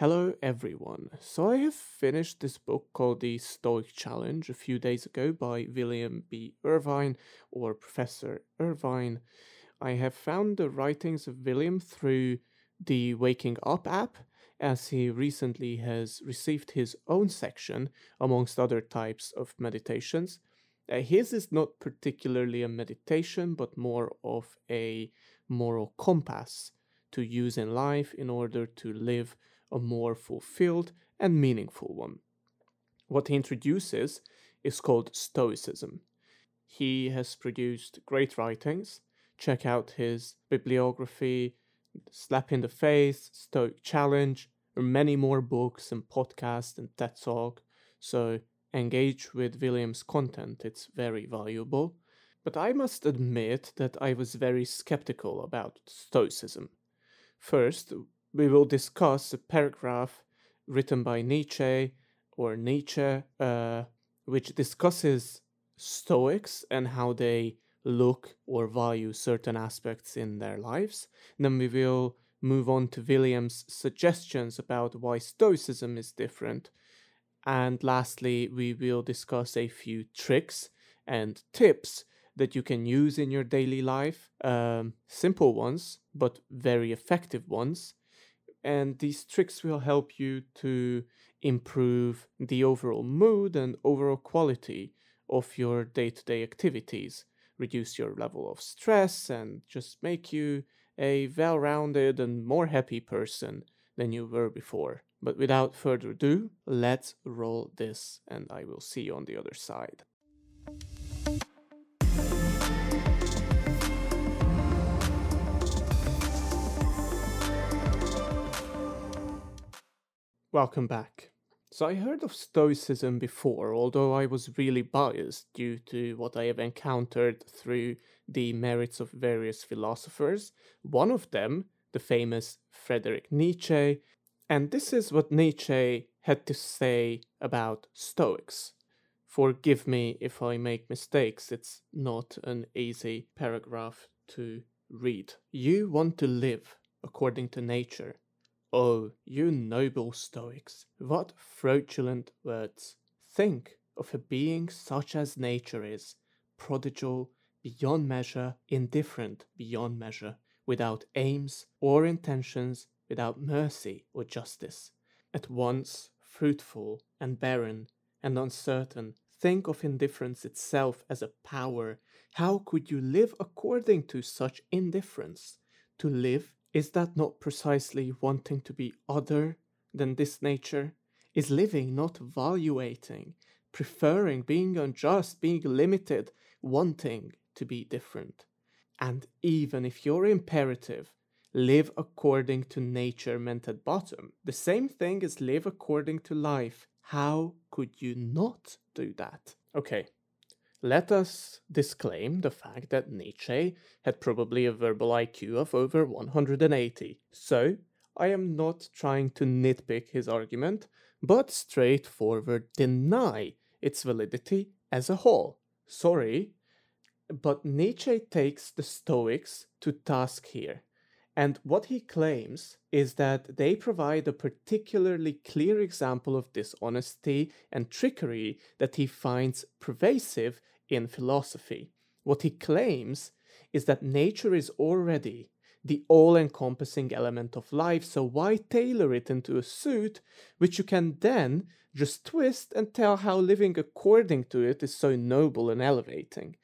Hello, everyone. So, I have finished this book called The Stoic Challenge a few days ago by William B. Irvine or Professor Irvine. I have found the writings of William through the Waking Up app, as he recently has received his own section amongst other types of meditations. Uh, his is not particularly a meditation, but more of a moral compass to use in life in order to live a more fulfilled and meaningful one. What he introduces is called Stoicism. He has produced great writings. Check out his bibliography, Slap in the Face, Stoic Challenge, or many more books and podcasts and TED Talk. So engage with William's content, it's very valuable. But I must admit that I was very skeptical about Stoicism. First, we will discuss a paragraph written by Nietzsche or Nietzsche, uh, which discusses Stoics and how they look or value certain aspects in their lives. Then we will move on to William's suggestions about why Stoicism is different. And lastly, we will discuss a few tricks and tips that you can use in your daily life. Um, simple ones, but very effective ones and these tricks will help you to improve the overall mood and overall quality of your day to day activities, reduce your level of stress, and just make you a well rounded and more happy person than you were before. But without further ado, let's roll this, and I will see you on the other side. Welcome back. So, I heard of Stoicism before, although I was really biased due to what I have encountered through the merits of various philosophers. One of them, the famous Friedrich Nietzsche, and this is what Nietzsche had to say about Stoics. Forgive me if I make mistakes, it's not an easy paragraph to read. You want to live according to nature Oh, you noble Stoics, what fraudulent words! Think of a being such as nature is, prodigal beyond measure, indifferent beyond measure, without aims or intentions, without mercy or justice, at once fruitful and barren and uncertain. Think of indifference itself as a power. How could you live according to such indifference? To live is that not precisely wanting to be other than this nature? Is living not valuating, preferring being unjust, being limited, wanting to be different? And even if your imperative, live according to nature meant at bottom, the same thing as live according to life, how could you not do that? Okay, let us disclaim the fact that Nietzsche had probably a verbal IQ of over 180. So, I am not trying to nitpick his argument, but straightforward deny its validity as a whole. Sorry, but Nietzsche takes the Stoics to task here. And what he claims is that they provide a particularly clear example of dishonesty and trickery that he finds pervasive in philosophy. What he claims is that nature is already the all encompassing element of life, so why tailor it into a suit which you can then just twist and tell how living according to it is so noble and elevating?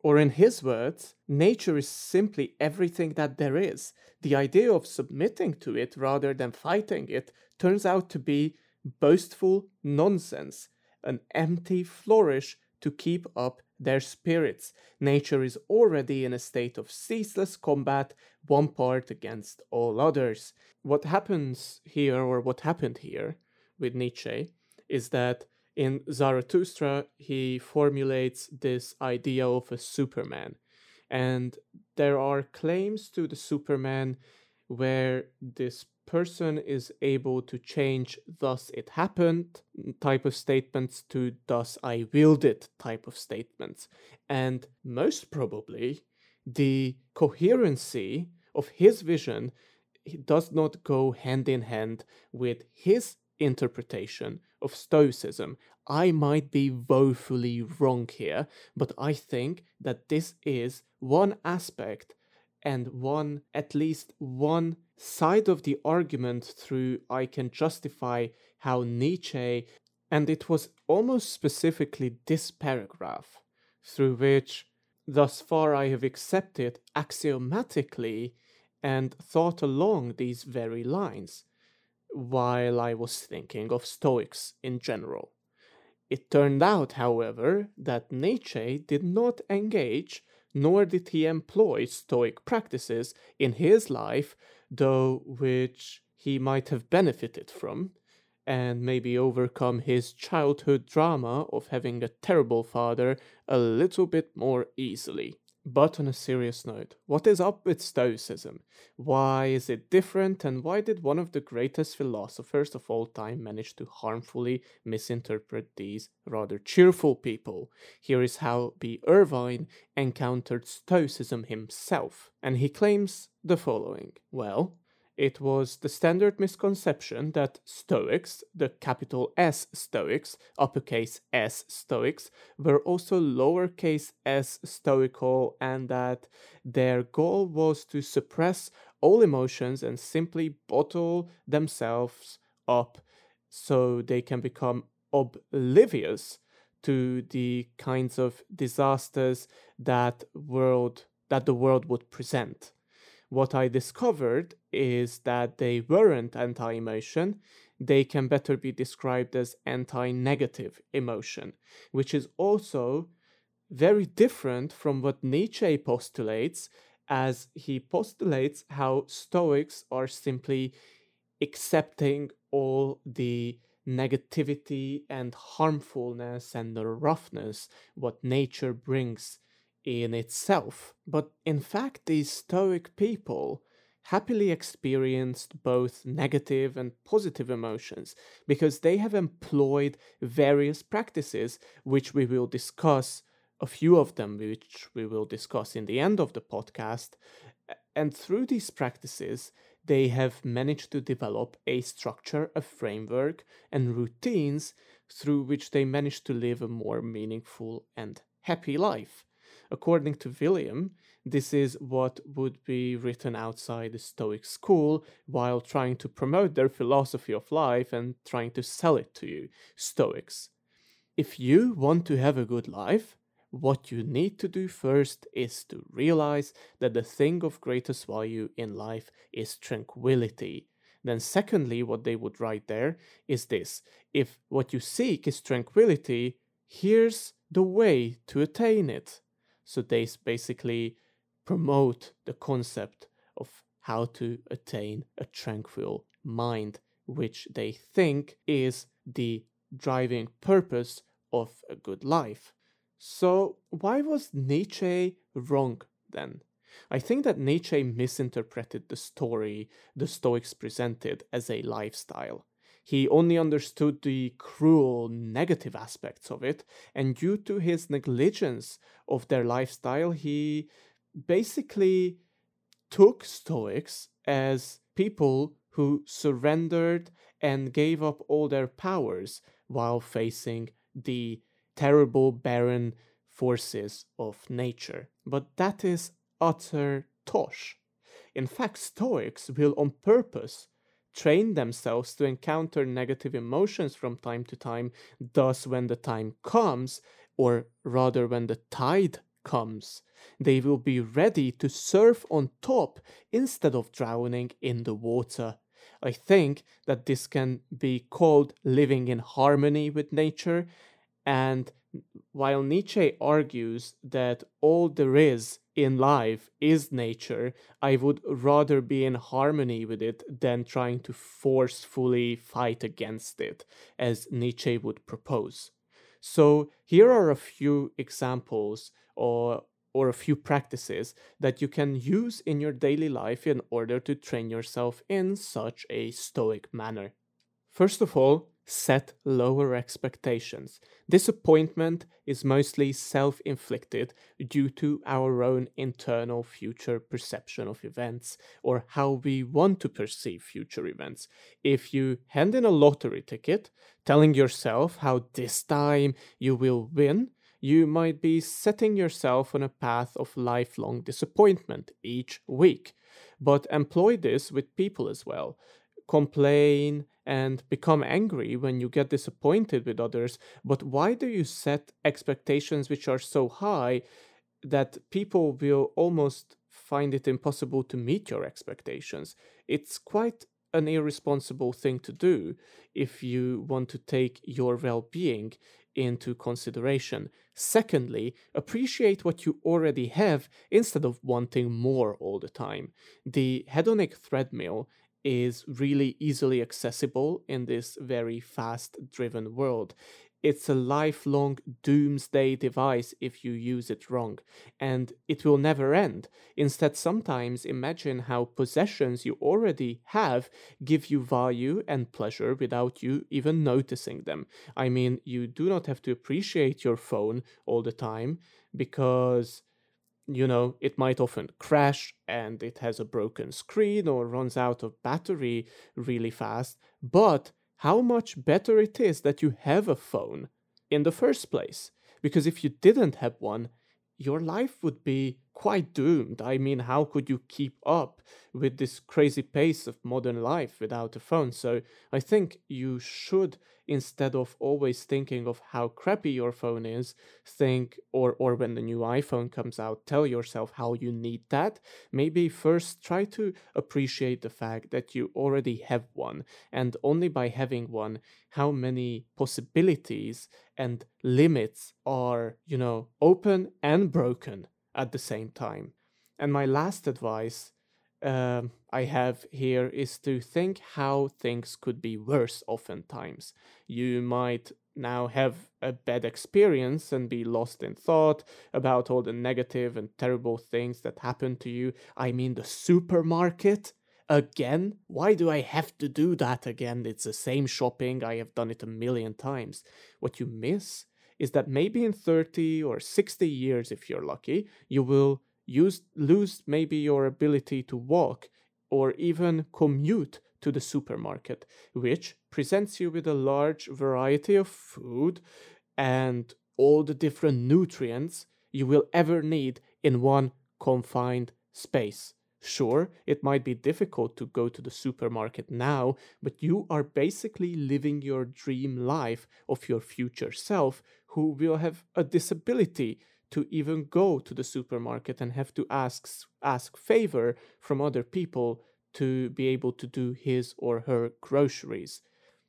Or, in his words, nature is simply everything that there is. The idea of submitting to it rather than fighting it turns out to be boastful nonsense, an empty flourish to keep up their spirits. Nature is already in a state of ceaseless combat, one part against all others. What happens here, or what happened here with Nietzsche, is that in Zarathustra, he formulates this idea of a Superman. And there are claims to the Superman where this person is able to change thus it happened type of statements to thus I willed it type of statements. And most probably, the coherency of his vision does not go hand in hand with his interpretation of Stoicism. I might be woefully wrong here, but I think that this is one aspect and one, at least one side of the argument through I can justify how Nietzsche, and it was almost specifically this paragraph through which thus far I have accepted axiomatically and thought along these very lines while I was thinking of Stoics in general. It turned out, however, that Nietzsche did not engage nor did he employ Stoic practices in his life, though which he might have benefited from, and maybe overcome his childhood drama of having a terrible father a little bit more easily. But on a serious note, what is up with Stoicism? Why is it different, and why did one of the greatest philosophers of all time manage to harmfully misinterpret these rather cheerful people? Here is how B. Irvine encountered Stoicism himself, and he claims the following Well, it was the standard misconception that Stoics, the capital S Stoics, uppercase S Stoics, were also lowercase s Stoical and that their goal was to suppress all emotions and simply bottle themselves up so they can become oblivious to the kinds of disasters that world that the world would present. What I discovered is that they weren't anti emotion, they can better be described as anti negative emotion, which is also very different from what Nietzsche postulates, as he postulates how Stoics are simply accepting all the negativity and harmfulness and the roughness what nature brings in itself. But in fact, these Stoic people happily experienced both negative and positive emotions because they have employed various practices, which we will discuss, a few of them, which we will discuss in the end of the podcast. And through these practices, they have managed to develop a structure, a framework, and routines through which they manage to live a more meaningful and happy life. According to William, this is what would be written outside the Stoic school while trying to promote their philosophy of life and trying to sell it to you, Stoics. If you want to have a good life, what you need to do first is to realize that the thing of greatest value in life is tranquility. Then, secondly, what they would write there is this if what you seek is tranquility, here's the way to attain it. So they basically promote the concept of how to attain a tranquil mind, which they think is the driving purpose of a good life. So, why was Nietzsche wrong then? I think that Nietzsche misinterpreted the story the Stoics presented as a lifestyle. He only understood the cruel negative aspects of it, and due to his negligence of their lifestyle, he basically took Stoics as people who surrendered and gave up all their powers while facing the terrible, barren forces of nature. But that is utter tosh. In fact, Stoics will on purpose train themselves to encounter negative emotions from time to time. Thus, when the time comes, or rather, when the tide comes, they will be ready to surf on top instead of drowning in the water. I think that this can be called living in harmony with nature, and while Nietzsche argues that all there is in life is nature, I would rather be in harmony with it than trying to forcefully fight against it, as Nietzsche would propose. So, here are a few examples or, or a few practices that you can use in your daily life in order to train yourself in such a stoic manner. First of all, set lower expectations. Disappointment is mostly self inflicted due to our own internal future perception of events or how we want to perceive future events. If you hand in a lottery ticket, telling yourself how this time you will win, you might be setting yourself on a path of lifelong disappointment each week. But employ this with people as well. Complain, and become angry when you get disappointed with others. But why do you set expectations which are so high that people will almost find it impossible to meet your expectations? It's quite an irresponsible thing to do if you want to take your well being into consideration. Secondly, appreciate what you already have instead of wanting more all the time. The hedonic treadmill is really easily accessible in this very fast driven world. It's a lifelong doomsday device if you use it wrong, and it will never end. Instead, sometimes imagine how possessions you already have give you value and pleasure without you even noticing them. I mean, you do not have to appreciate your phone all the time because you know, it might often crash and it has a broken screen or runs out of battery really fast. But how much better it is that you have a phone in the first place. Because if you didn't have one, your life would be quite doomed. I mean, how could you keep up with this crazy pace of modern life without a phone? So I think you should, instead of always thinking of how crappy your phone is, think, or, or when the new iPhone comes out, tell yourself how you need that. Maybe first try to appreciate the fact that you already have one, and only by having one, how many possibilities and limits are, you know, open and broken at the same time. And my last advice um, I have here is to think how things could be worse oftentimes. You might now have a bad experience and be lost in thought about all the negative and terrible things that happened to you. I mean, the supermarket. Again? Why do I have to do that again? It's the same shopping, I have done it a million times. What you miss is that maybe in 30 or 60 years, if you're lucky, you will use, lose maybe your ability to walk or even commute to the supermarket, which presents you with a large variety of food and all the different nutrients you will ever need in one confined space. Sure, it might be difficult to go to the supermarket now, but you are basically living your dream life of your future self who will have a disability to even go to the supermarket and have to ask ask favor from other people to be able to do his or her groceries.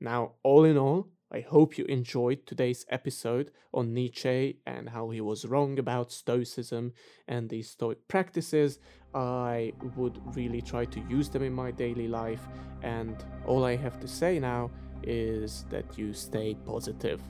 Now, all in all, I hope you enjoyed today's episode on Nietzsche and how he was wrong about Stoicism and these Stoic practices. I would really try to use them in my daily life, and all I have to say now is that you stay positive.